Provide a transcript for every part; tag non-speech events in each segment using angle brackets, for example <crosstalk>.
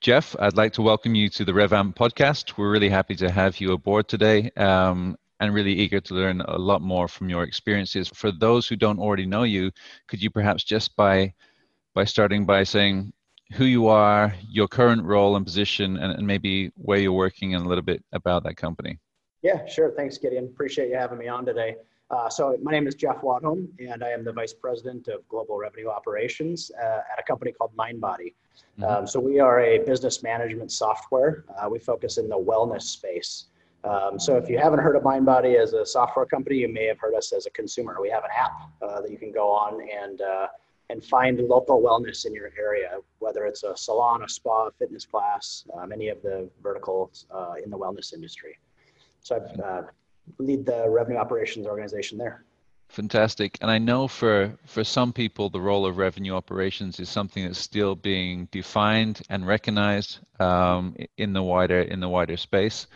Jeff, I'd like to welcome you to the RevAmp podcast. We're really happy to have you aboard today um, and really eager to learn a lot more from your experiences. For those who don't already know you, could you perhaps just by by starting by saying who you are, your current role and position, and, and maybe where you're working and a little bit about that company? Yeah, sure. Thanks, Gideon. Appreciate you having me on today. Uh, so my name is Jeff Wadholm, and I am the Vice President of Global Revenue Operations uh, at a company called MindBody. Mm-hmm. Um, so we are a business management software. Uh, we focus in the wellness space. Um, so if you haven't heard of MindBody as a software company, you may have heard us as a consumer. We have an app uh, that you can go on and uh, and find local wellness in your area, whether it's a salon, a spa, a fitness class, um, any of the verticals in the wellness industry. So I've lead the revenue operations organization there. Fantastic. And I know for for some people the role of revenue operations is something that's still being defined and recognized um, in the wider in the wider space.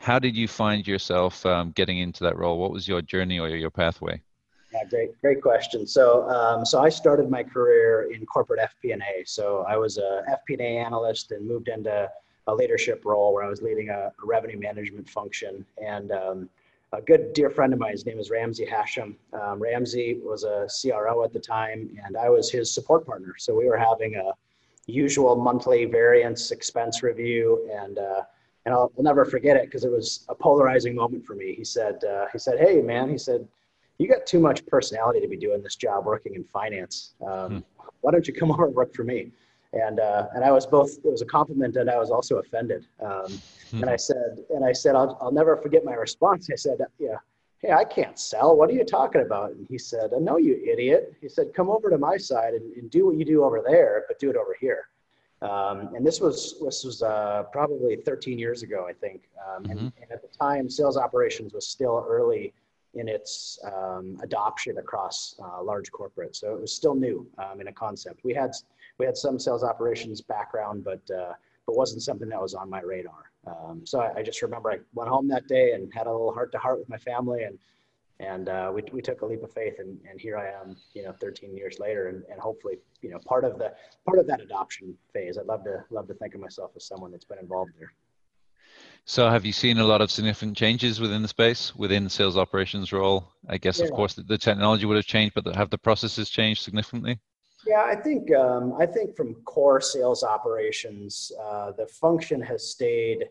How did you find yourself um, getting into that role? What was your journey or your pathway? Yeah, great, great question. So, um, so I started my career in corporate FP&A. So I was a FP&A analyst and moved into a leadership role where I was leading a, a revenue management function. And um, a good dear friend of mine. His name is Ramsey Hashem. Um, Ramsey was a CRO at the time, and I was his support partner. So we were having a usual monthly variance expense review, and uh, and I'll, I'll, never forget it because it was a polarizing moment for me. He said, uh, he said, "Hey man," he said, "you got too much personality to be doing this job working in finance. Um, hmm. Why don't you come over and work for me?" And uh, and I was both. It was a compliment, and I was also offended. Um, hmm. And I said, and I said, I'll, I'll never forget my response. I said, yeah, hey, I can't sell. What are you talking about? And he said, no, you idiot. He said, come over to my side and, and do what you do over there, but do it over here. Um, and this was this was uh, probably 13 years ago, I think. Um, mm-hmm. and, and, at the time, sales operations was still early in its um, adoption across uh, large corporates, so it was still new um, in a concept. We had we had some sales operations background, but uh, but wasn't something that was on my radar. Um, so I, I, just remember I went home that day and had a little heart to heart with my family, and and uh, we we took a leap of faith, and, and here I am, you know, 13 years later, and, and hopefully, you know, part of the part of that adoption phase. I'd love to love to think of myself as someone that's been involved there. So, have you seen a lot of significant changes within the space, within the sales operations role? I guess, yeah. of course, the, the technology would have changed, but have the processes changed significantly? Yeah, I think um, I think from core sales operations, uh, the function has stayed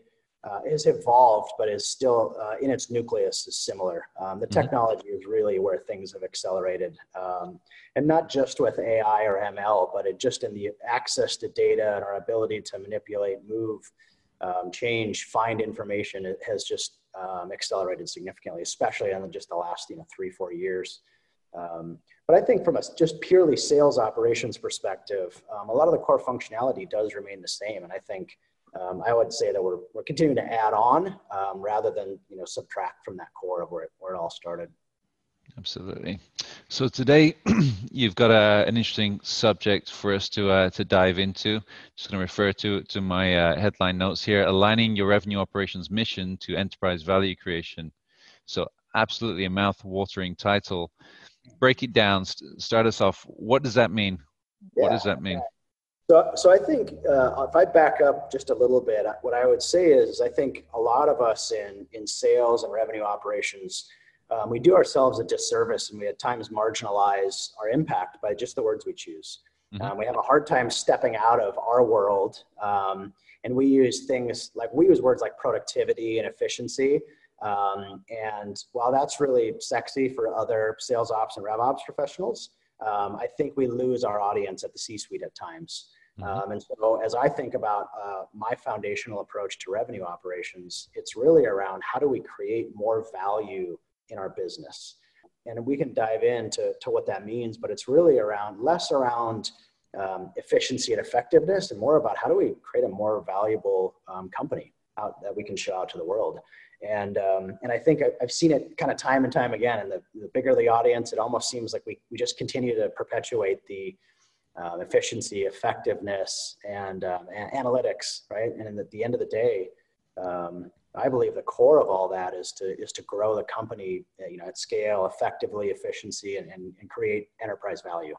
uh, has evolved, but is still uh, in its nucleus is similar. Um, the mm-hmm. technology is really where things have accelerated, um, and not just with AI or ML, but it just in the access to data and our ability to manipulate, move, um, change, find information. It has just um, accelerated significantly, especially in just the last you know three four years. Um, but I think from a just purely sales operations perspective, um, a lot of the core functionality does remain the same. And I think um, I would say that we're, we're continuing to add on um, rather than you know subtract from that core of where it, where it all started. Absolutely. So today <clears throat> you've got a, an interesting subject for us to uh, to dive into. Just going to refer to to my uh, headline notes here: aligning your revenue operations mission to enterprise value creation. So absolutely a mouth-watering title break it down. Start us off. What does that mean? Yeah, what does that mean? So, so I think uh, if I back up just a little bit, what I would say is I think a lot of us in in sales and revenue operations, um, we do ourselves a disservice, and we at times marginalize our impact by just the words we choose. Mm-hmm. Um, we have a hard time stepping out of our world, um, and we use things like we use words like productivity and efficiency um, and while that's really sexy for other sales ops and rev ops professionals, um, I think we lose our audience at the C suite at times. Mm-hmm. Um, and so, as I think about uh, my foundational approach to revenue operations, it's really around how do we create more value in our business? And we can dive into to what that means, but it's really around less around um, efficiency and effectiveness and more about how do we create a more valuable um, company out that we can show out to the world. And um, and I think I've seen it kind of time and time again. And the, the bigger the audience, it almost seems like we, we just continue to perpetuate the uh, efficiency, effectiveness, and, um, and, analytics, right? And at the end of the day, um, I believe the core of all that is to is to grow the company, you know, at scale, effectively, efficiency, and, and, and create enterprise value.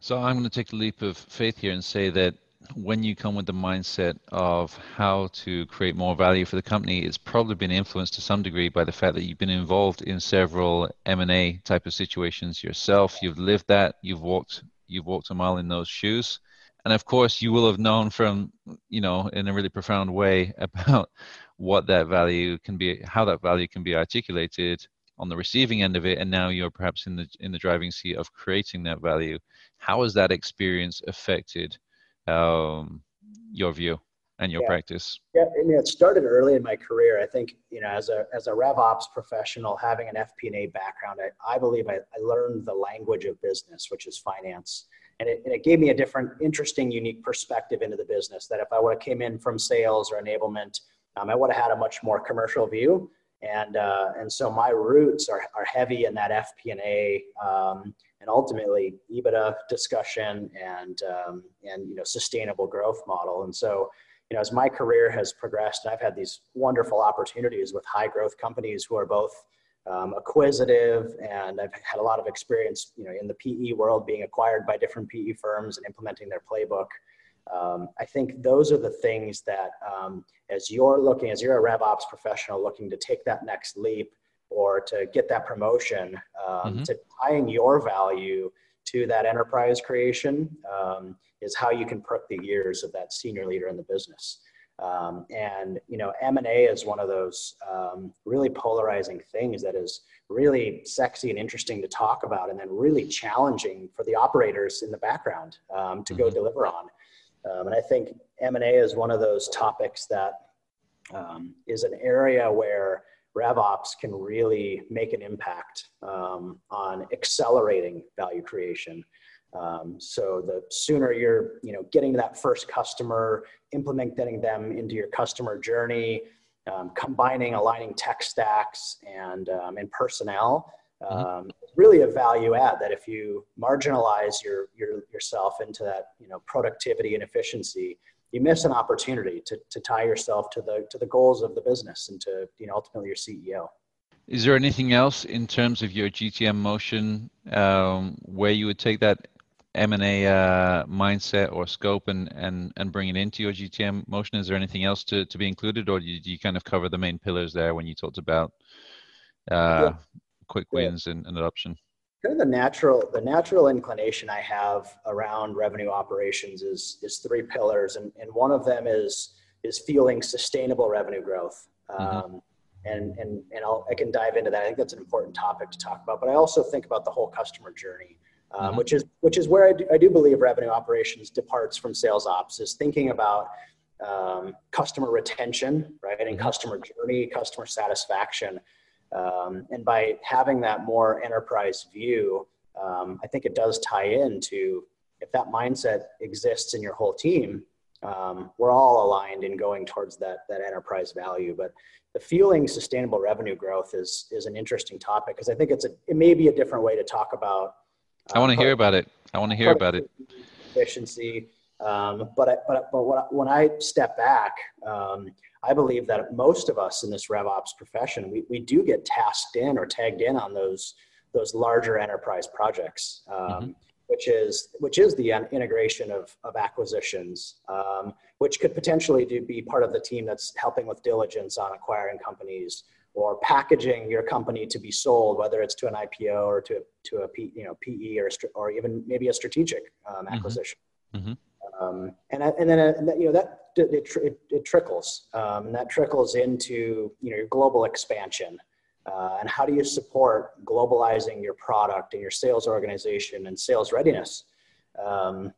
So I'm going to take a leap of faith here and say that when you come with the mindset of how to create more value for the company, it's probably been influenced to some degree by the fact that you've been involved in several M&A type of situations yourself. You've lived that. You've walked you've walked a mile in those shoes, and of course, you will have known from you know in a really profound way <laughs> about what that value can be, how that value can be articulated on the receiving end of it, and now you're perhaps in the in the driving seat of creating that value. How has that experience affected? Um, your view and your yeah. practice? Yeah, I mean, it started early in my career. I think you know, as a as a RevOps professional, having an FP&A background, I, I believe I, I learned the language of business, which is finance, and it, and it gave me a different, interesting, unique perspective into the business. That if I would have came in from sales or enablement, um, I would have had a much more commercial view. And uh, and so my roots are, are heavy in that FP&A um, and ultimately EBITDA discussion and um, and you know sustainable growth model. And so you know as my career has progressed, I've had these wonderful opportunities with high growth companies who are both um, acquisitive and I've had a lot of experience you know in the PE world being acquired by different PE firms and implementing their playbook. Um, I think those are the things that um, as you're looking, as you're a RevOps professional looking to take that next leap, or to get that promotion, um, mm-hmm. to tying your value to that enterprise creation um, is how you can perk the ears of that senior leader in the business. Um, and you know, M and A is one of those um, really polarizing things that is really sexy and interesting to talk about, and then really challenging for the operators in the background um, to mm-hmm. go deliver on. Um, and I think M and A is one of those topics that is an area where RevOps can really make an impact um, on accelerating value creation. Um, so the sooner you're, you know, getting that first customer, implementing them into your customer journey, um, combining, aligning tech stacks and um, and personnel, mm-hmm. Um, really a value add. That if you marginalize your your yourself into that, you know, productivity and efficiency, you miss an opportunity to, to tie yourself to the to the goals of the business and to you know ultimately your CEO. Is there anything else in terms of your GTM motion um, where you would take that M&A uh, mindset or scope and, and, and bring it into your GTM motion? Is there anything else to, to be included or do you, do you kind of cover the main pillars there when you talked about uh, yeah. quick wins yeah. and, and adoption? Kind of the natural the natural inclination I have around revenue operations is is three pillars, and, and one of them is is fueling sustainable revenue growth. Mm-hmm. Um, and and and I'll, I can dive into that. I think that's an important topic to talk about. But I also think about the whole customer journey, um, mm-hmm. which is which is where I do, I do believe revenue operations departs from sales ops. Is thinking about um, customer retention, right, and mm-hmm. customer journey, customer satisfaction. Um, and by having that more enterprise view, um, I think it does tie into if that mindset exists in your whole team, um, we're all aligned in going towards that that enterprise value. But the fueling sustainable revenue growth is is an interesting topic because I think it's a it may be a different way to talk about. Uh, I want to hear about it. I want to hear about it. Efficiency, um, but I, but but when I, when I step back, um, I believe that most of us in this RevOps profession, we, we do get tasked in or tagged in on those those larger enterprise projects, um, mm-hmm. which is which is the integration of of acquisitions, um, which could potentially do, be part of the team that's helping with diligence on acquiring companies or packaging your company to be sold, whether it's to an IPO or to to a P, you know PE or or even maybe a strategic um, mm-hmm. acquisition. Mm-hmm. Um, and, and then, uh, you know, that it, it, it trickles um, and that trickles into, you know, your global expansion. Uh, and how do you support globalizing your product and your sales organization and sales readiness? Um,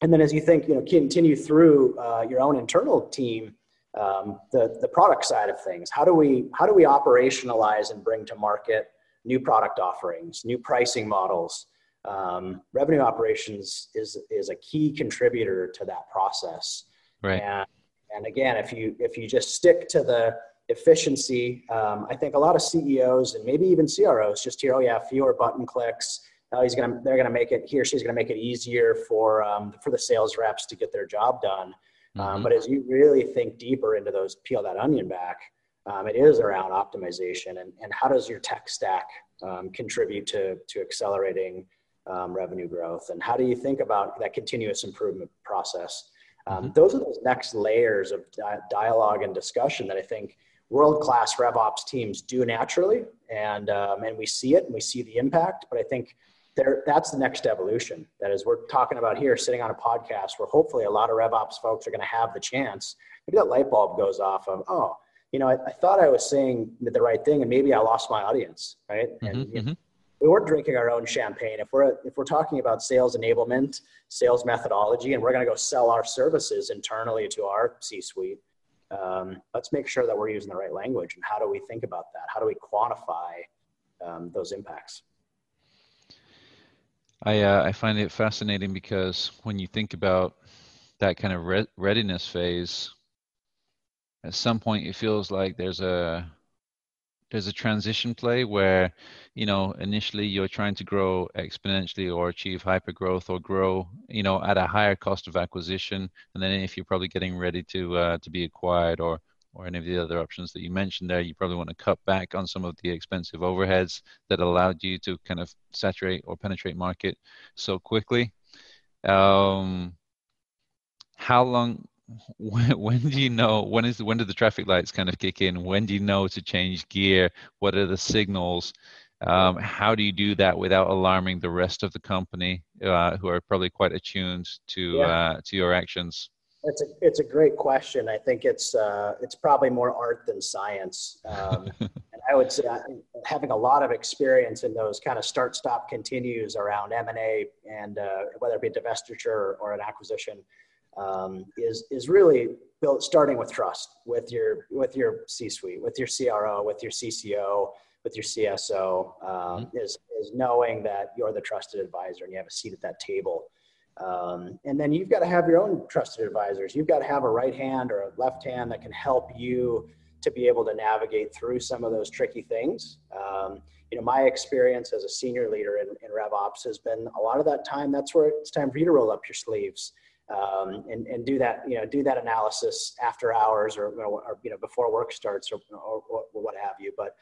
and then as you think, you know, continue through uh, your own internal team, um, the, the product side of things, how do we, how do we operationalize and bring to market new product offerings, new pricing models, um, revenue operations is is a key contributor to that process. Right. And, and again, if you if you just stick to the efficiency, um, I think a lot of CEOs and maybe even CROs just hear, oh yeah, fewer button clicks. Oh, he's gonna they're gonna make it he or she's gonna make it easier for um, for the sales reps to get their job done. Um, mm-hmm. but as you really think deeper into those, peel that onion back, um, it is around optimization and, and how does your tech stack um, contribute to to accelerating um, revenue growth and how do you think about that continuous improvement process Um, mm-hmm. Those are those next layers of di- dialogue and discussion that I think world-class RevOps teams do naturally, and um, and we see it and we see the impact. But I think there that's the next evolution. That is, we're talking about here, sitting on a podcast where hopefully a lot of RevOps folks are going to have the chance. Maybe that light bulb goes off of, oh, you know, I, I, thought I was saying the right thing, and maybe I lost my audience, right? Mm-hmm, and mm-hmm. We weren't drinking our own champagne. If we're if we're talking about sales enablement, sales methodology, and we're going to go sell our services internally to our C-suite, um, let's make sure that we're using the right language. And how do we think about that? How do we quantify um, those impacts? I uh, I find it fascinating because when you think about that kind of re- readiness phase, at some point it feels like there's a there's a transition play where you know initially you're trying to grow exponentially or achieve hyper growth or grow you know at a higher cost of acquisition. And then if you're probably getting ready to uh, to be acquired or or any of the other options that you mentioned there you probably want to cut back on some of the expensive overheads that allowed you to kind of saturate or penetrate market so quickly. Um, how long when, when do you know when is when do the traffic lights kind of kick in? When do you know to change gear? What are the signals? Um, how do you do that without alarming the rest of the company uh, who are probably quite attuned to yeah. uh, to your actions? It's a it's a great question. I think it's uh, it's probably more art than science. Um, <laughs> and i would say uh, having a lot of experience in those kind of start stop continues around m&a and uh, whether it be a divestiture or an acquisition um, is is really built starting with trust with your with your C-suite, with your CRO, with your CCO, with your CSO. Um, mm-hmm. Is is knowing that you're the trusted advisor and you have a seat at that table. Um, and then you've got to have your own trusted advisors. You've got to have a right hand or a left hand that can help you to be able to navigate through some of those tricky things. Um, you know, my experience as a senior leader in, in RevOps has been a lot of that time. That's where it's time for you to roll up your sleeves um, and, and do that, you know, do that analysis after hours or, or you know, before work starts or, or, or, what have you. But,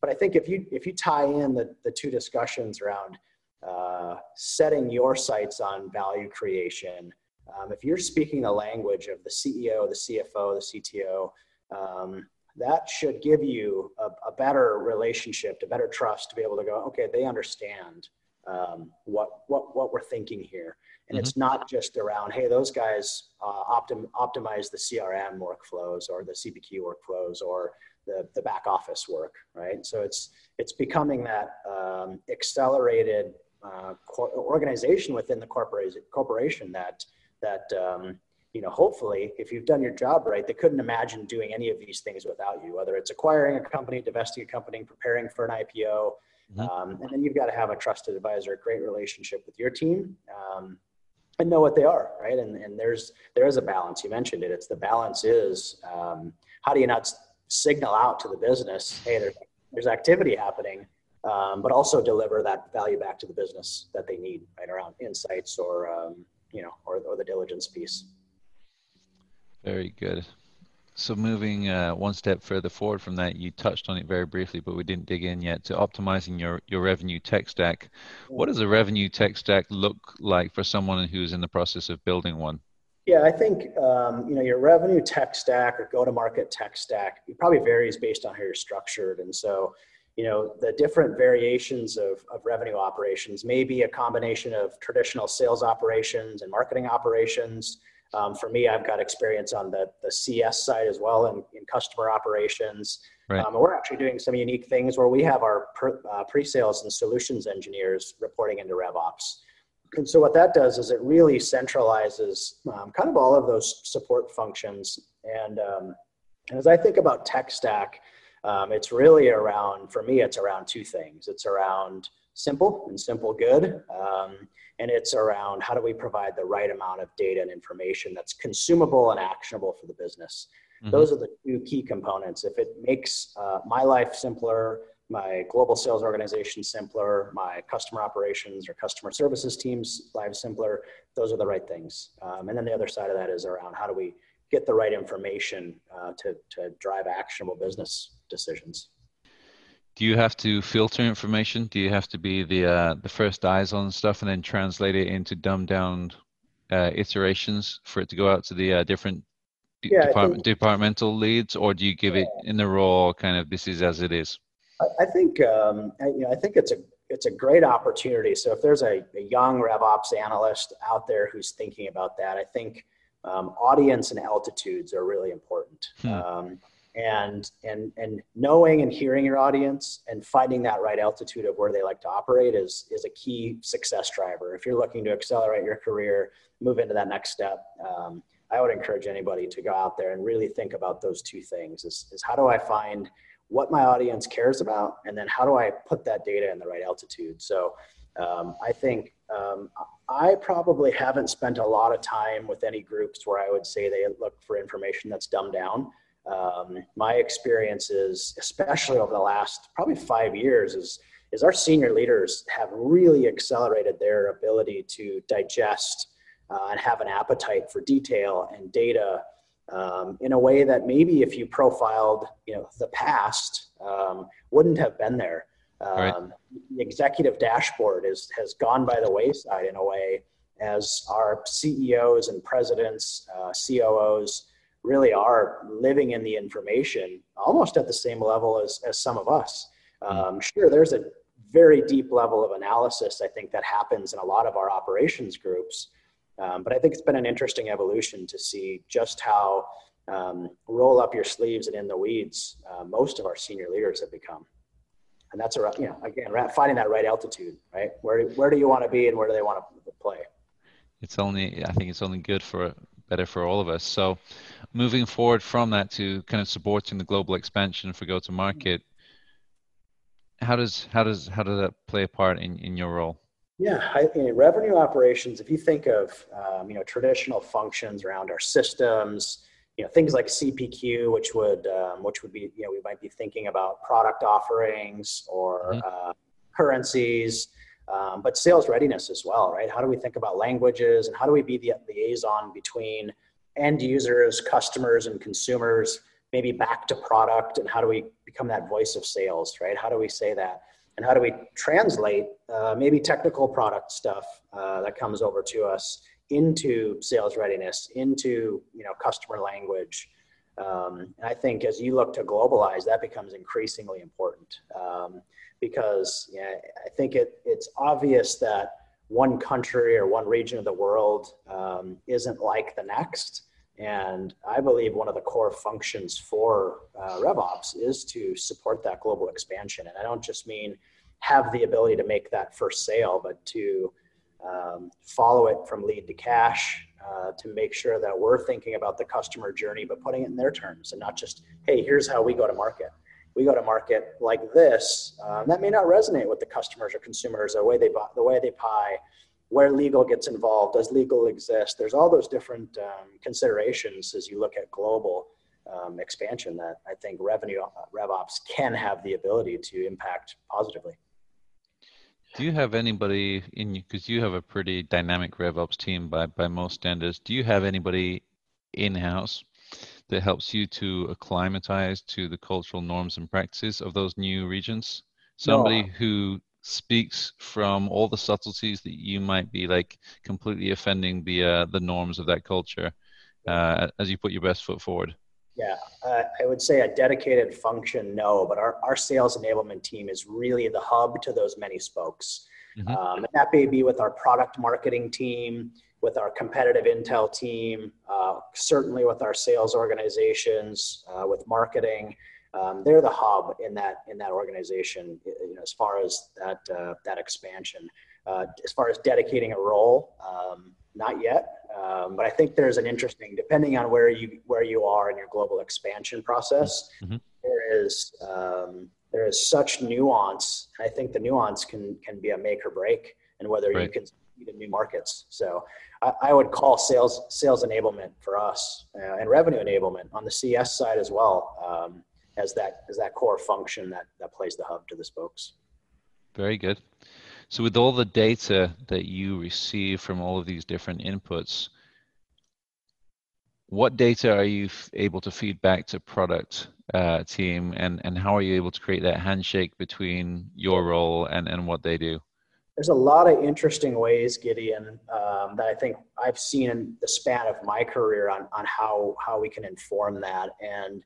but I think if you, if you tie in the, the two discussions around uh, setting your sights on value creation, um, if you're speaking the language of the CEO, the CFO, the CTO, um, that should give you a, a, better relationship, a better trust to be able to go, okay, they understand um, what, what, what we're thinking here. And mm-hmm. it's not just around, hey, those guys uh, optim- optimize the CRM workflows or the CPQ workflows or the, the back office work, right? So it's it's becoming that um, accelerated uh, co- organization within the corporation corporation that that um, you know hopefully if you've done your job right they couldn't imagine doing any of these things without you whether it's acquiring a company divesting a company preparing for an ipo mm-hmm. um, and then you've got to have a trusted advisor a great relationship with your team um, and know what they are, right? And and there's there is a balance. You mentioned it. It's the balance is um, how do you not signal out to the business, hey, there's there's activity happening, um, but also deliver that value back to the business that they need, right around insights or um, you know or or the diligence piece. Very good. So moving uh, one step further forward from that, you touched on it very briefly, but we didn't dig in yet to optimizing your, your revenue tech stack. What does a revenue tech stack look like for someone who's in the process of building one? Yeah, I think um, you know your revenue tech stack or go-to-market tech stack it probably varies based on how you're structured, and so you know the different variations of, of revenue operations may be a combination of traditional sales operations and marketing operations um, for me, I've got experience on the, the CS side as well in, in customer operations. Right. Um, and we're actually doing some unique things where we have our per, uh, pre-sales and solutions engineers reporting into RevOps. And so what that does is it really centralizes um, kind of all of those support functions. And, um, and as I think about tech stack, um, it's really around, for me, it's around two things. It's around simple and simple good. Um, and it's around how do we provide the right amount of data and information that's consumable and actionable for the business. Mm-hmm. Those are the two key components. If it makes uh, my life simpler, my global sales organization simpler, my customer operations or customer services teams lives simpler, those are the right things. Um, and then the other side of that is around how do we get the right information uh, to, to drive actionable business decisions do you have to filter information? Do you have to be the uh, the first eyes on stuff and then translate it into dumbed down uh, iterations for it to go out to the uh, different yeah, department, think, departmental leads, or do you give yeah. it in the raw kind of this is as it is? I, I think um, I, you know I think it's a it's a great opportunity. So if there's a, a young RevOps analyst out there who's thinking about that, I think um, audience and altitudes are really important. Hmm. Um, and and and knowing and hearing your audience and finding that right altitude of where they like to operate is is a key success driver. If you're looking to accelerate your career, move into that next step. Um, I would encourage anybody to go out there and really think about those two things: is, is how do I find what my audience cares about, and then how do I put that data in the right altitude? So um, I think um, I probably haven't spent a lot of time with any groups where I would say they look for information that's dumbed down. Um, my experience is, especially over the last probably five years, is is our senior leaders have really accelerated their ability to digest uh, and have an appetite for detail and data um, in a way that maybe if you profiled, you know, the past um, wouldn't have been there. Right. Um, the executive dashboard is, has gone by the wayside in a way as our CEOs and presidents, uh, COOs really are living in the information almost at the same level as, as some of us. Hmm. Um, sure, there's a very deep level of analysis I think that happens in a lot of our operations groups. Um, but I think it's been an interesting evolution to see just how um, roll up your sleeves and in the weeds uh, most of our senior leaders have become and that's a you know again finding that right altitude right where where do you want to be and where do they want to play it's only i think it's only good for better for all of us so moving forward from that to kind of supporting the global expansion for go to market how does how does how does that play a part in in your role yeah, I, in revenue operations, if you think of um, you know traditional functions around our systems, you know things like CPQ, which would um, which would be you know we might be thinking about product offerings or mm-hmm. uh, currencies, um, but sales readiness as well, right? How do we think about languages and how do we be the liaison between end users, customers, and consumers, maybe back to product, and how do we become that voice of sales, right? How do we say that? And how do we translate uh, maybe technical product stuff uh, that comes over to us into sales readiness, into you know customer language. Um, and I think as you look to globalize, that becomes increasingly important um, because I think it, it's obvious that one country or one region of the world um, isn't like the next. And I believe one of the core functions for uh, RevOps is to support that global expansion. And I don't just mean have the ability to make that first sale, but to um, follow it from lead to cash uh, to make sure that we're thinking about the customer journey, but putting it in their terms and not just, hey, here's how we go to market. We go to market like this. Um, that may not resonate with the customers or consumers, the way they buy, the way they buy, where legal gets involved. Does legal exist? There's all those different um, considerations as you look at global um, expansion that I think revenue uh, RevOps can have the ability to impact positively. Do you have anybody in because you have a pretty dynamic RevOps team by by most standards? Do you have anybody in house that helps you to acclimatize to the cultural norms and practices of those new regions? Somebody no. who speaks from all the subtleties that you might be like completely offending the uh, the norms of that culture uh, as you put your best foot forward. Yeah, uh, I would say a dedicated function, no, but our, our sales enablement team is really the hub to those many spokes. Mm-hmm. Um, and that may be with our product marketing team, with our competitive intel team, uh, certainly with our sales organizations, uh, with marketing. Um, they're the hub in that in that organization. You know, as far as that uh, that expansion, uh, as far as dedicating a role, um, not yet. Um, but I think there's an interesting, depending on where you where you are in your global expansion process, mm-hmm. there is um, there is such nuance. I think the nuance can can be a make or break, and whether right. you can new markets. So I, would call sales sales enablement for us uh, and revenue enablement on the CS side as well um, as that as that core function that that plays the hub to the spokes. Very good. So with all the data that you receive from all of these different inputs, what data are you f- able to feed back to product uh, team and, and how are you able to create that handshake between your role and, and what they do? There's a lot of interesting ways, Gideon, um, that I think I've seen in the span of my career on, on how, how we can inform that. And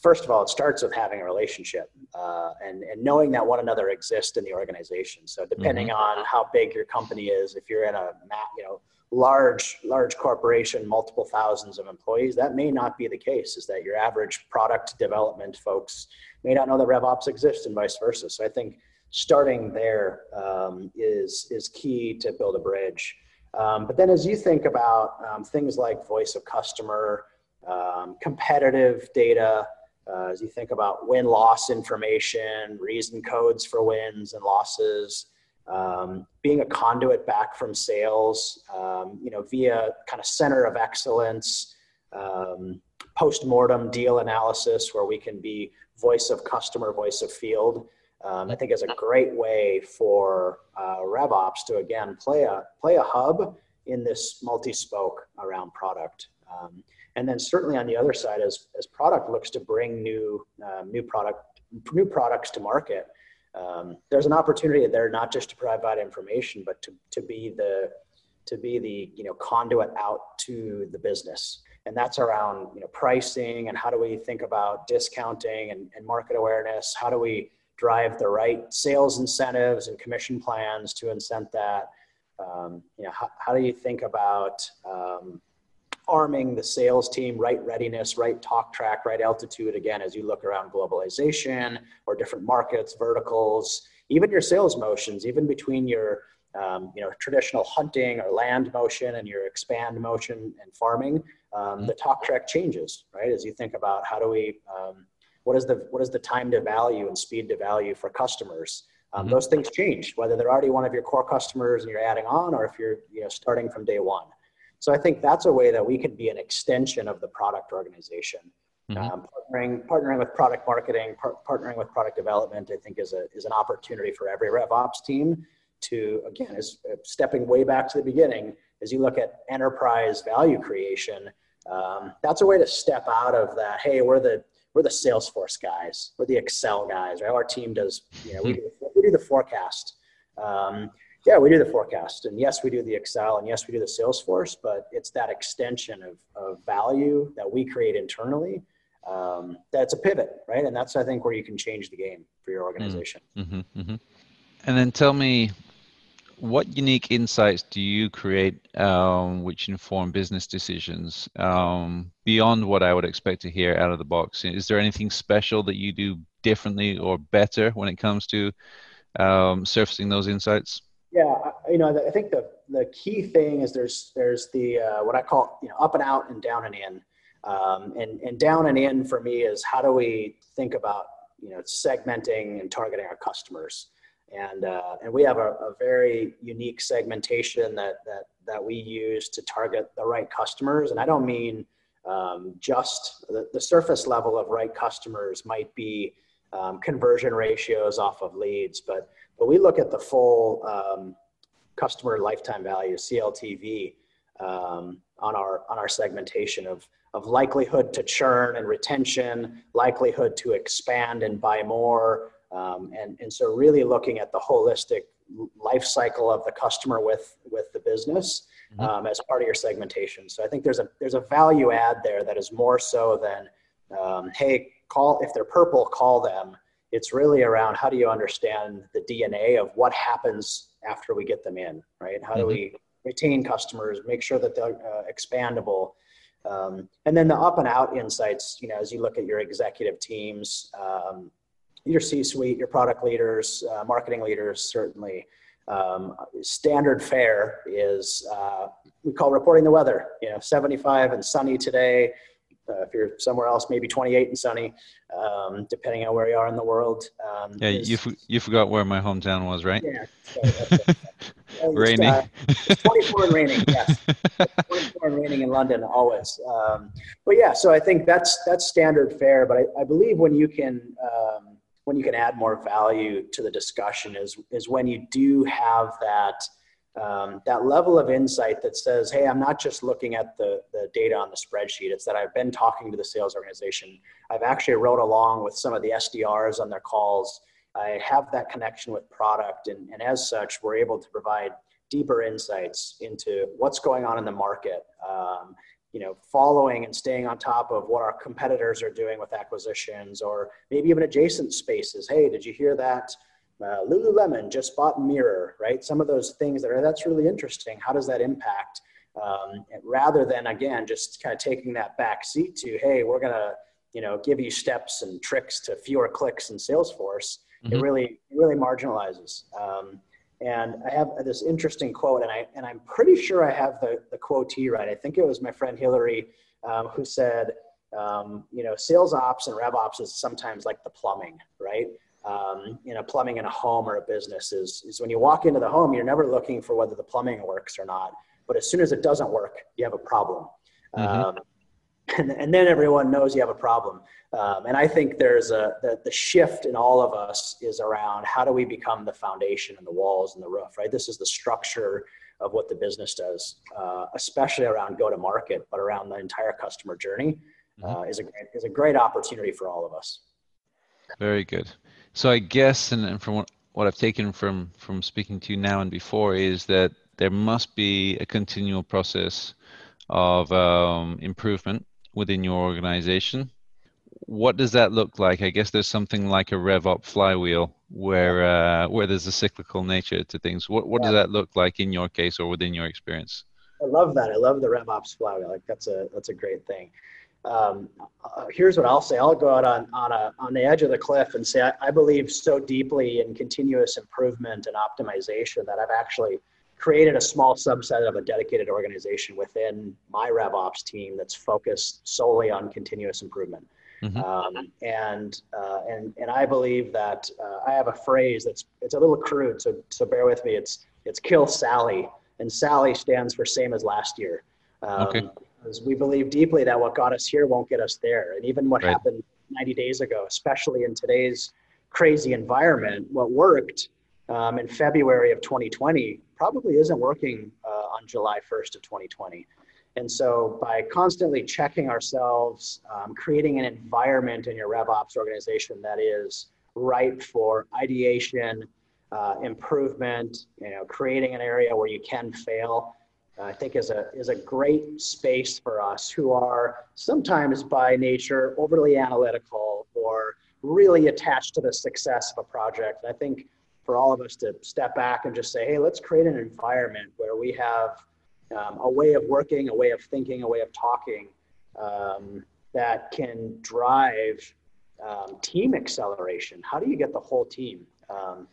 first of all, it starts with having a relationship uh, and, and knowing that one another exists in the organization. So depending mm-hmm. on how big your company is, if you're in a you know large large corporation, multiple thousands of employees, that may not be the case. Is that your average product development folks may not know that RevOps exists and vice versa. So I think starting there um, is is key to build a bridge. Um, but then as you think about um, things like voice of customer, um, competitive data, uh, as you think about win loss information, reason codes for wins and losses, um, being a conduit back from sales, um, you know, via kind of center of excellence, post-mortem deal analysis where we can be voice of customer, voice of field. Um, I think is a great way for uh, RevOps to again play a play a hub in this multi-spoke around product. Um, and then certainly on the other side, as, as product looks to bring new, um, new product, new products to market, um, there's an opportunity there not just to provide information, but to, to be the, to be the, you know, conduit out to the business. And that's around, you know, pricing and how do we think about discounting and, and market awareness? How do we drive the right sales incentives and commission plans to incent that? Um, you know, how, how do you think about, um, arming the sales team, right readiness, right talk track, right altitude. Again, as you look around globalization or different markets, verticals, even your sales motions, even between your um, you know traditional hunting or land motion and your expand motion and farming, um, mm-hmm. the talk track changes, right? As you think about how do we um, what is the what is the time to value and speed to value for customers. Um, mm-hmm. Those things change, whether they're already one of your core customers and you're adding on, or if you're you know starting from day one. So I think that's a way that we can be an extension of the product organization. Mm-hmm. Um, partnering, partnering with product marketing, par- partnering with product development, I think is a is an opportunity for every RevOps team to again is uh, stepping way back to the beginning. As you look at enterprise value creation, um, that's a way to step out of that. Hey, we're the we're the Salesforce guys, we're the Excel guys, right? Our team does, you know, we do, we do the forecast. Um, yeah, we do the forecast, and yes, we do the Excel, and yes, we do the Salesforce, but it's that extension of, of value that we create internally. Um, that's a pivot, right? And that's I think where you can change the game for your organization. Mm-hmm, mm-hmm. And then tell me, what unique insights do you create um, which inform business decisions um, beyond what I would expect to hear out of the box? Is there anything special that you do differently or better when it comes to um, surfacing those insights? Yeah, you know, I think the the key thing is there's there's the uh, what I call you know up and out and down and in, um, and and down and in for me is how do we think about you know segmenting and targeting our customers, and uh, and we have a, a very unique segmentation that that that we use to target the right customers, and I don't mean um, just the, the surface level of right customers might be um, conversion ratios off of leads, but but we look at the full um, customer lifetime value (CLTV) um, on our on our segmentation of of likelihood to churn and retention, likelihood to expand and buy more, um, and and so really looking at the holistic life cycle of the customer with with the business mm-hmm. um, as part of your segmentation. So I think there's a there's a value add there that is more so than um, hey call if they're purple call them it's really around how do you understand the DNA of what happens after we get them in, right? How mm-hmm. do we retain customers, make sure that they're uh, expandable, um, and then the up and out insights. You know, as you look at your executive teams, um, your C-suite, your product leaders, uh, marketing leaders, certainly. Um, standard fare is uh, we call reporting the weather. You know, 75 and sunny today. Uh, if you're somewhere else, maybe 28 and sunny, um, depending on where you are in the world. Um, yeah, you you forgot where my hometown was, right? Yeah, <laughs> raining. Uh, 24 and raining. Yes, <laughs> 24 and raining in London always. Um, but yeah, so I think that's that's standard fare. But I, I believe when you can um, when you can add more value to the discussion is is when you do have that um, that level of insight that says, hey, I'm not just looking at the, the data on the spreadsheet. It's that I've been talking to the sales organization. I've actually rode along with some of the SDRs on their calls. I have that connection with product, and, and as such, we're able to provide deeper insights into what's going on in the market. Um, you know, following and staying on top of what our competitors are doing with acquisitions, or maybe even adjacent spaces. Hey, did you hear that? Uh, Lululemon just bought Mirror, right? Some of those things that are that's really interesting. How does that impact? Um, rather than again just kind of taking that back seat to, hey, we're gonna you know give you steps and tricks to fewer clicks in Salesforce. Mm-hmm. It really it really marginalizes. Um, and I have this interesting quote, and I and I'm pretty sure I have the the quotee right. I think it was my friend Hillary um, who said, um, you know, sales ops and rev ops is sometimes like the plumbing, right? Um, you know, plumbing in a home or a business is is when you walk into the home, you're never looking for whether the plumbing works or not. But as soon as it doesn't work, you have a problem. Mm-hmm. Um, and, and then everyone knows you have a problem. Um, and I think there's a the, the shift in all of us is around how do we become the foundation and the walls and the roof, right? This is the structure of what the business does, uh, especially around go to market, but around the entire customer journey uh, mm-hmm. is a great, is a great opportunity for all of us. Very good. So I guess, and, and from what, what I've taken from from speaking to you now and before, is that there must be a continual process of um, improvement within your organization. What does that look like? I guess there's something like a RevOp flywheel where uh, where there's a cyclical nature to things. What what yeah. does that look like in your case or within your experience? I love that. I love the RevOps flywheel. Like that's a that's a great thing. Um, uh, here's what I'll say. I'll go out on on a on the edge of the cliff and say I, I believe so deeply in continuous improvement and optimization that I've actually created a small subset of a dedicated organization within my RevOps team that's focused solely on continuous improvement. Mm-hmm. Um, and, uh, and, and I believe that uh, I have a phrase that's, it's a little crude, so, so bear with me. It's, it's kill Sally and Sally stands for same as last year. Um, okay. Because we believe deeply that what got us here won't get us there. And even what right. happened 90 days ago, especially in today's crazy environment, what worked um, in February of 2020 probably isn't working uh, on July 1st of 2020. And so by constantly checking ourselves, um, creating an environment in your RevOps organization that is ripe for ideation, uh, improvement, you know, creating an area where you can fail, uh, I think is a, is a great space for us who are sometimes by nature overly analytical or really attached to the success of a project. I think for all of us to step back and just say, hey, let's create an environment where we have um, a way of working, a way of thinking, a way of talking um, that can drive um, team acceleration. How do you get the whole team? Um,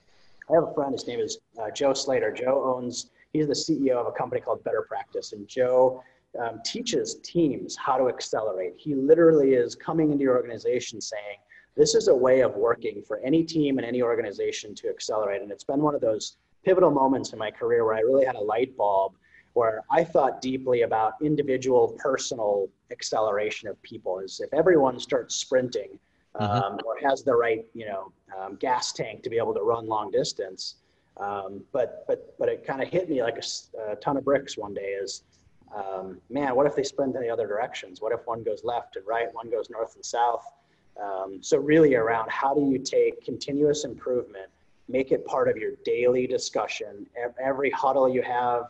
I have a friend, his name is uh, Joe Slater. Joe owns, he's the CEO of a company called Better Practice. And Joe um, teaches teams how to accelerate. He literally is coming into your organization saying, this is a way of working for any team and any organization to accelerate. And it's been one of those pivotal moments in my career where I really had a light bulb where I thought deeply about individual personal acceleration of people. Is if everyone starts sprinting mm-hmm. um, or has the right, you know, um, gas tank to be able to run long distance. Um, but but but it kind of hit me like a, a, ton of bricks one day. Is um, man, what if they sprint in the other directions? What if one goes left and right, one goes north and south? Um, so really around how do you take continuous improvement, make it part of your daily discussion, every huddle you have,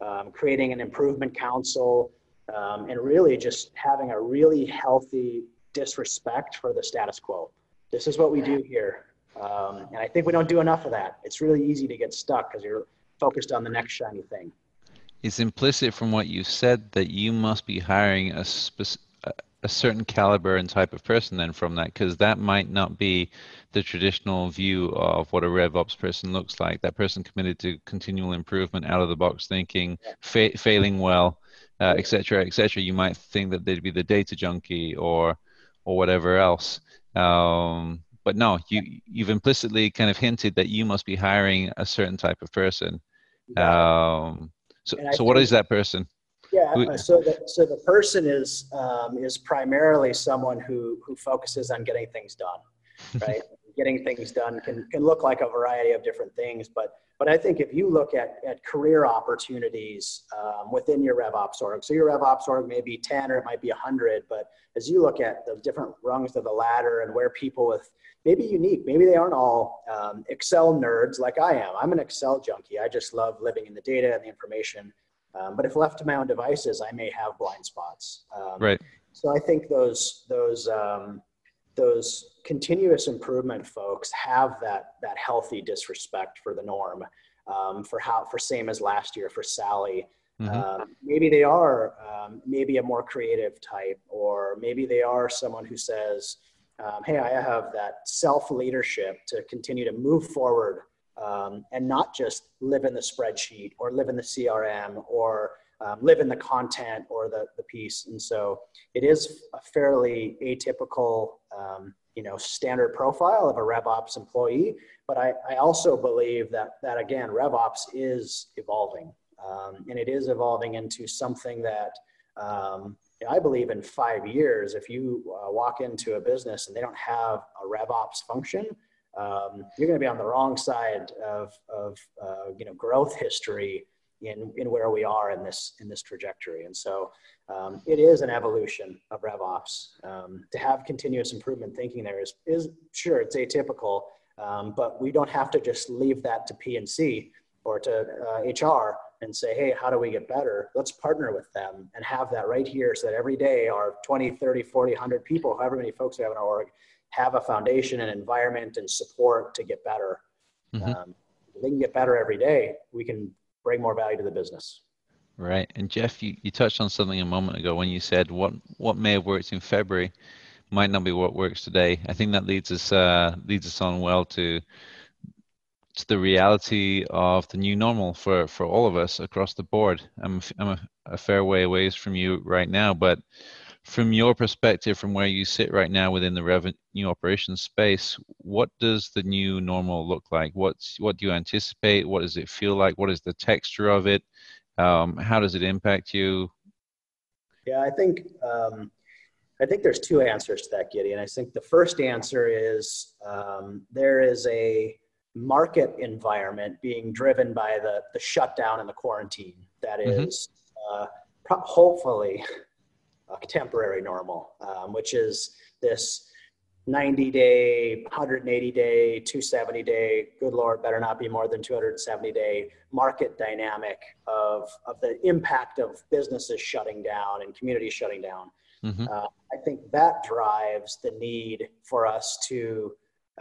um, creating an improvement council, um, and really just having a really healthy disrespect for the status quo. This is what we do here. Um, and I think we don't do enough of that. It's really easy to get stuck because you're focused on the next shiny thing. It's implicit from what you said that you must be hiring a specific a certain caliber and type of person then from that because that might not be the traditional view of what a RevOps person looks like. That person committed to continual improvement, out of the box thinking, fa- failing well, etc., uh, etc. Et you might think that they'd be the data junkie or or whatever else. Um, but no, you you've implicitly kind of hinted that you must be hiring a certain type of person. Um, so so what is that person? Yeah. Uh, so the so the person is um, is primarily someone who who focuses on getting things done, <laughs> right? getting things done can, can look like a variety of different things. But, but I think if you look at, at career opportunities um, within your RevOps org, so your RevOps org may be 10 or it might be 100, but as you look at the different rungs of the ladder and where people with maybe unique, maybe they aren't all um, Excel nerds like I am. I'm an Excel junkie. I just love living in the data and the information. Um, but if left to my own devices, I may have blind spots. Um, right. So I think those those um, those continuous improvement folks have that that healthy disrespect for the norm, um, for how for same as last year for Sally. Mm-hmm. Um, maybe they are um, maybe a more creative type, or maybe they are someone who says, um, "Hey, I have that self leadership to continue to move forward um, and not just live in the spreadsheet or live in the CRM or um, live in the content or the, the piece. And so it is a fairly atypical, um, you know, standard profile of a RevOps employee. But I, I also believe that, that again, RevOps is evolving. Um, and it is evolving into something that um, I believe in five years, if you uh, walk into a business and they don't have a RevOps function, um, you're going to be on the wrong side of, of uh, you know, growth history in, in where we are in this in this trajectory. And so um, it is an evolution of RevOps. Um, to have continuous improvement thinking there is is sure it's atypical, um, but we don't have to just leave that to P and C or to uh, HR and say, hey, how do we get better? Let's partner with them and have that right here so that every day our 20, 30, 40, 100 people, however many folks we have in our org, have a foundation and environment and support to get better. Mm-hmm. Um, they can get better every day. We can bring more value to the business. Right. And Jeff, you, you touched on something a moment ago when you said what what may have worked in February might not be what works today. I think that leads us uh, leads us on well to to the reality of the new normal for, for all of us across the board. I'm I'm a, a fair way away from you right now, but from your perspective, from where you sit right now within the revenue operations space, what does the new normal look like? What's what do you anticipate? What does it feel like? What is the texture of it? Um, how does it impact you? Yeah, I think um, I think there's two answers to that, Gideon. I think the first answer is um, there is a market environment being driven by the the shutdown and the quarantine that mm-hmm. mm-hmm. uh, pro- hopefully a temporary normal, um, which is this 90 day, 180 day, 270 day, good Lord, better not be more than 270 day market dynamic of, of the impact of businesses shutting down and communities shutting down. Mm-hmm. Uh, I think that drives the need for us to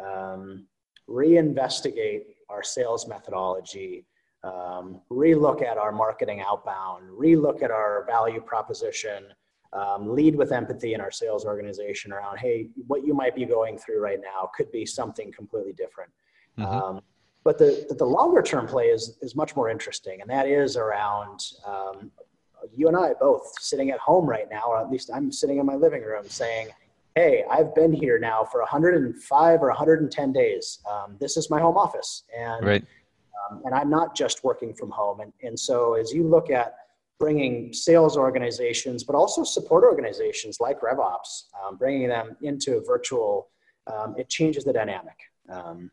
um, reinvestigate our sales methodology, um, relook at our marketing outbound, relook at our value proposition, um, lead with empathy in our sales organization around, hey, what you might be going through right now could be something completely different. Mm-hmm. Um, but the, the longer term play is, is much more interesting, and that is around um, you and I both sitting at home right now, or at least I'm sitting in my living room saying, hey, I've been here now for 105 or 110 days. Um, this is my home office. And, right. Um, and I'm not just working from home. And, and so as you look at bringing sales organizations, but also support organizations like RevOps, um, bringing them into virtual, um, it changes the dynamic. Um,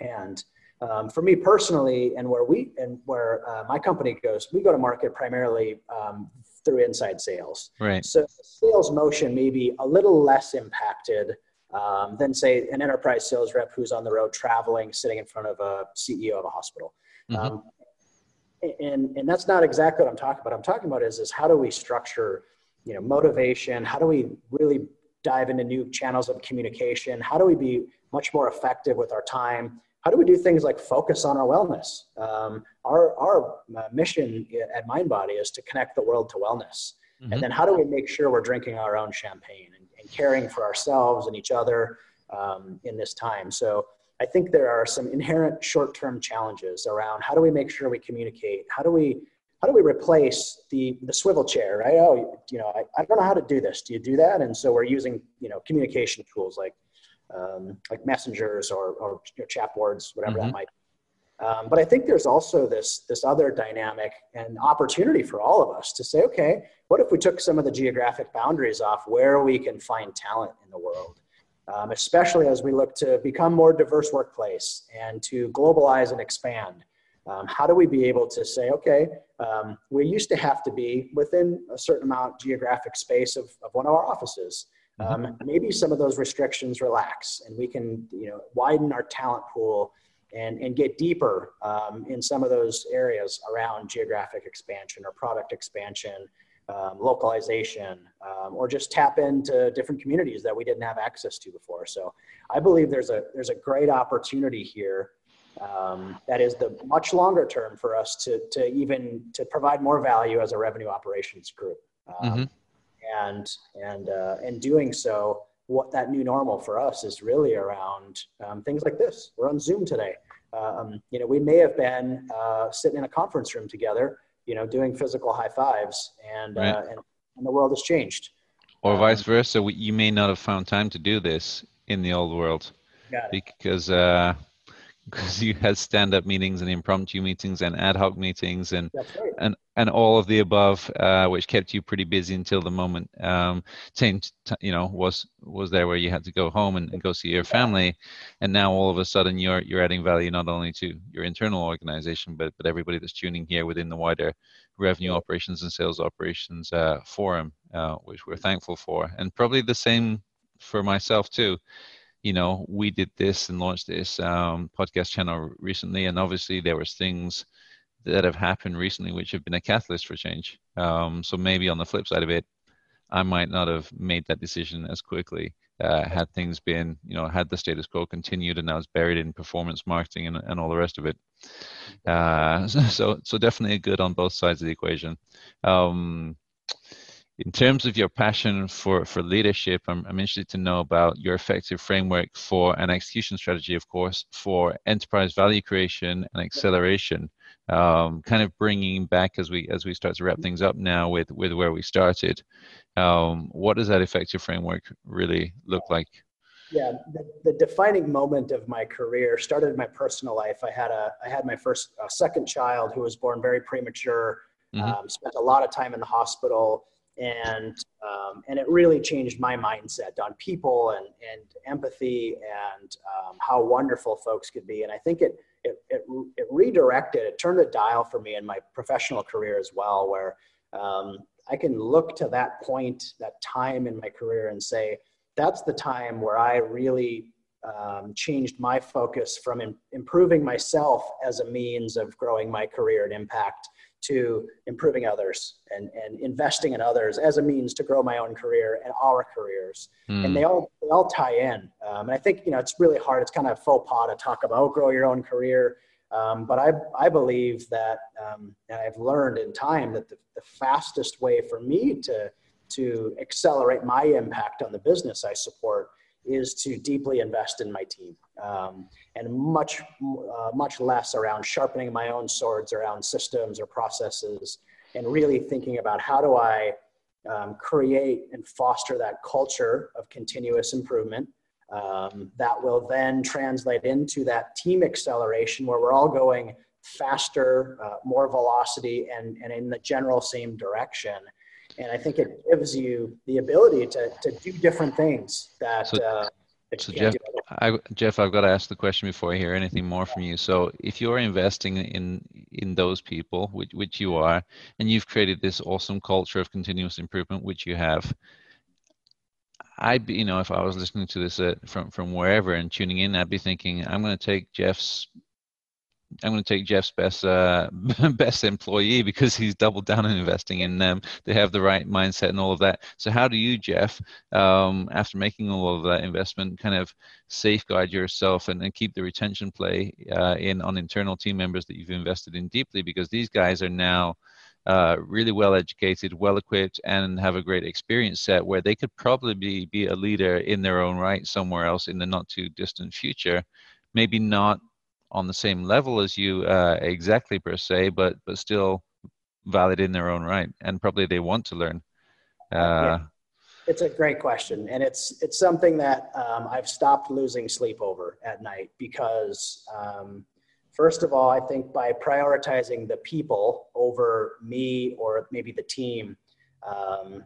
and um, for me personally, and where we and where uh, my company goes, we go to market primarily um, through inside sales. Right. So sales motion may be a little less impacted um, than say an enterprise sales rep who's on the road traveling, sitting in front of a CEO of a hospital. Mm-hmm and and that's not exactly what I'm talking about. I'm talking about is is how do we structure, you know, motivation? How do we really dive into new channels of communication? How do we be much more effective with our time? How do we do things like focus on our wellness? Um, our our uh, mission at MindBody is to connect the world to wellness. Mm-hmm. And then how do we make sure we're drinking our own champagne and, and caring for ourselves and each other um, in this time? So I think there are some inherent short-term challenges around how do we make sure we communicate? How do we how do we replace the the swivel chair? Right? Oh, you know, I, I don't know how to do this. Do you do that? And so we're using you know communication tools like um, like messengers or, or you know, chat boards, whatever mm-hmm. that might. Be. Um, but I think there's also this this other dynamic and opportunity for all of us to say, okay, what if we took some of the geographic boundaries off where we can find talent in the world? Um, especially as we look to become more diverse workplace and to globalize and expand. Um, how do we be able to say, okay, um, we used to have to be within a certain amount geographic space of, of one of our offices. Mm-hmm. Um, maybe some of those restrictions relax and we can, you know, widen our talent pool and, and get deeper um, in some of those areas around geographic expansion or product expansion, um, localization, um, or just tap into different communities that we didn't have access to before. So I believe there's a, there's a great opportunity here um, that is the much longer term for us to, to even to provide more value as a revenue operations group. Um, mm-hmm. And, and, uh, in doing so, what that new normal for us is really around um, things like this. We're on Zoom today. Um, you know, we may have been uh, sitting in a conference room together, you know, doing physical high fives, and, right. uh, and, and, the world has changed. Or um, vice versa, you may not have found time to do this in the old world because uh, <laughs> because you had stand-up meetings and impromptu meetings and ad hoc meetings and right. and and all of the above, uh, which kept you pretty busy until the moment um, change, you know, was was there where you had to go home and, and, go see your family, and now all of a sudden you're you're adding value not only to your internal organization but but everybody that's tuning here within the wider revenue operations and sales operations uh, forum, uh, which we're thankful for, and probably the same for myself too. You know, we did this and launched this um, podcast channel recently, and obviously there was things that have happened recently which have been a catalyst for change. Um, so maybe on the flip side of it, I might not have made that decision as quickly uh, had things been, you know, had the status quo continued and now it's buried in performance marketing and, and all the rest of it. Uh, <laughs> so, so definitely good on both sides of the equation. Um, in terms of your passion for, for leadership, I'm, I'm interested to know about your effective framework for an execution strategy, of course, for enterprise value creation and acceleration. Um, kind of bringing back as we as we start to wrap things up now with with where we started. Um, what does that effective framework really look like? Yeah, the, the, defining moment of my career started in my personal life. I had a I had my first uh, second child who was born very premature. Mm-hmm. Um, spent a lot of time in the hospital and um, and it really changed my mindset on people and and empathy and um, how wonderful folks could be and i think it, it it it redirected it turned a dial for me in my professional career as well where um, i can look to that point that time in my career and say that's the time where i really um, changed my focus from in, improving myself as a means of growing my career and impact to improving others and, and investing in others as a means to grow my own career and our careers. Mm. And they all they all tie in. Um, and I think you know it's really hard. It's kind of faux pas to talk about grow your own career. Um, but I, I believe that, um, and I've learned in time that the, the fastest way for me to, to accelerate my impact on the business I support is to deeply invest in my team um, and much uh, much less around sharpening my own swords around systems or processes and really thinking about how do i um, create and foster that culture of continuous improvement um, that will then translate into that team acceleration where we're all going faster uh, more velocity and, and in the general same direction and I think it gives you the ability to to do different things that. So, uh, that so Jeff, I, Jeff, I've got to ask the question before I hear anything more from you. So, if you're investing in in those people, which which you are, and you've created this awesome culture of continuous improvement, which you have, I'd be, you know, if I was listening to this uh, from from wherever and tuning in, I'd be thinking, I'm going to take Jeff's I'm going to take Jeff's best uh, <laughs> best employee because he's doubled down on investing in them. They have the right mindset and all of that. So how do you, Jeff, um, after making all of that investment, kind of safeguard yourself and, and keep the retention play uh, in on internal team members that you've invested in deeply? Because these guys are now uh, really well educated, well equipped, and have a great experience set where they could probably be, be a leader in their own right somewhere else in the not too distant future. Maybe not on the same level as you uh, exactly per se, but but still valid in their own right, and probably they want to learn. Uh, yeah. It's a great question, and it's it's something that um, I've stopped losing sleep over at night because, um, first of all, I think by prioritizing the people over me or maybe the team, um,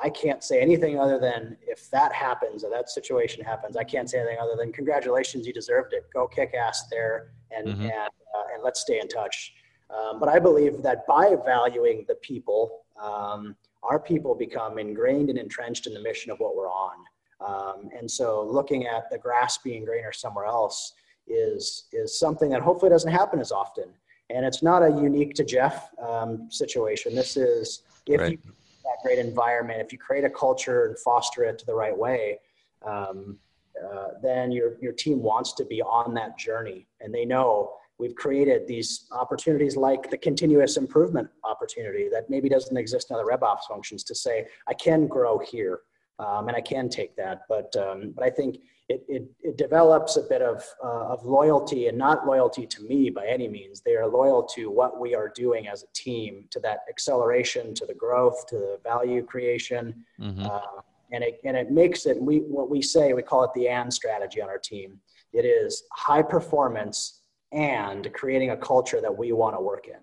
I can't say anything other than if that happens or that situation happens, I can't say anything other than congratulations, you deserved it. Go kick ass there, and mm-hmm. and uh, and let's stay in touch. Um, but I believe that by valuing the people, um, our people become ingrained and entrenched in the mission of what we're on. Um, and so, looking at the grass being greener somewhere else is is something that hopefully doesn't happen as often. And it's not a unique to Jeff um, situation. This is if right. you that great environment, if you create a culture and foster it to the right way, um, uh, then your your team wants to be on that journey, and they know we've created these opportunities like the continuous improvement opportunity that maybe doesn't exist in other RevOps functions to say I can grow here um, and I can take that. But um, but I think it, it, it develops a bit of, uh, of loyalty and not loyalty to me by any means. They are loyal to what we are doing as a team, to that acceleration, to the growth, to the value creation. Mm-hmm. Uh, and, it, and it makes it, we, what we say, we call it the and strategy on our team. It is high performance and creating a culture that we want to work in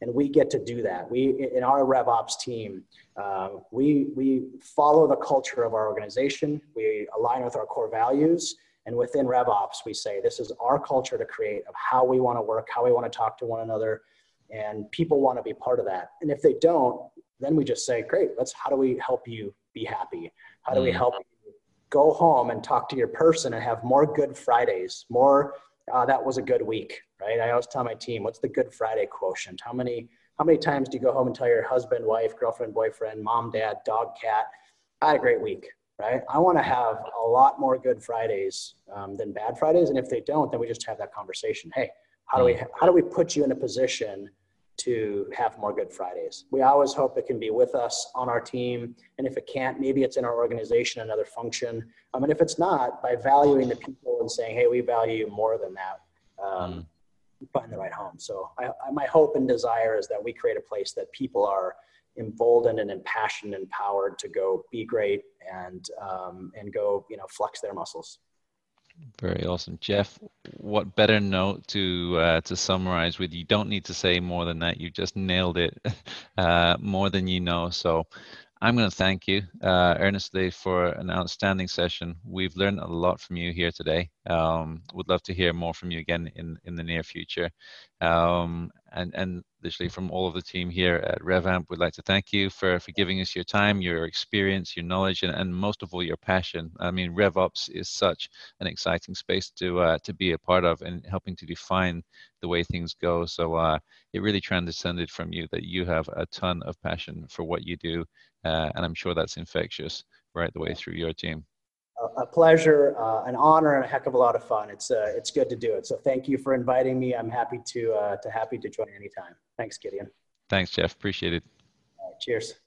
and we get to do that. We in our RevOps team, uh, we we follow the culture of our organization. We align with our core values, and within RevOps, we say this is our culture to create of how we want to work, how we want to talk to one another, and people want to be part of that. And if they don't, then we just say, great. Let's how do we help you be happy? How do we mm. help you go home and talk to your person and have more Good Fridays, more uh, that was a good week, right? I always tell my team, what's the Good Friday quotient? How many how many times do you go home and tell your husband, wife, girlfriend, boyfriend, mom, dad, dog, cat, I had a great week, right? I want to have a lot more Good Fridays um, than bad Fridays, and if they don't, then we just have that conversation. Hey, how do we how do we put you in a position to have more Good Fridays? We always hope it can be with us on our team, and if it can't, maybe it's in our organization, another function. Um, and if it's not, by valuing the people and saying, hey, we value you more than that. Um, mm find the right home. So I, I, my hope and desire is that we create a place that people are emboldened and impassioned and empowered to go be great and um, and go you know flex their muscles. Very awesome, Jeff. What better note to uh, to summarize with? You don't need to say more than that. You just nailed it, <laughs> uh, more than you know. So, I'm going to thank you uh, earnestly for an outstanding session. We've learned a lot from you here today. Um, would love to hear more from you again in, in the near future. Um, and, and literally from all of the team here at Revamp, we'd like to thank you for, for giving us your time, your experience, your knowledge, and, and most of all, your passion. I mean, RevOps is such an exciting space to, uh, to be a part of and helping to define the way things go. So uh, it really transcended from you that you have a ton of passion for what you do. Uh, and I'm sure that's infectious right the way through your team a pleasure, uh, an honor, and a heck of a lot of fun. It's uh, it's good to do it. So thank you for inviting me. I'm happy to uh, to happy to join anytime. Thanks, Gideon. Thanks, Jeff. Appreciate it. cheers.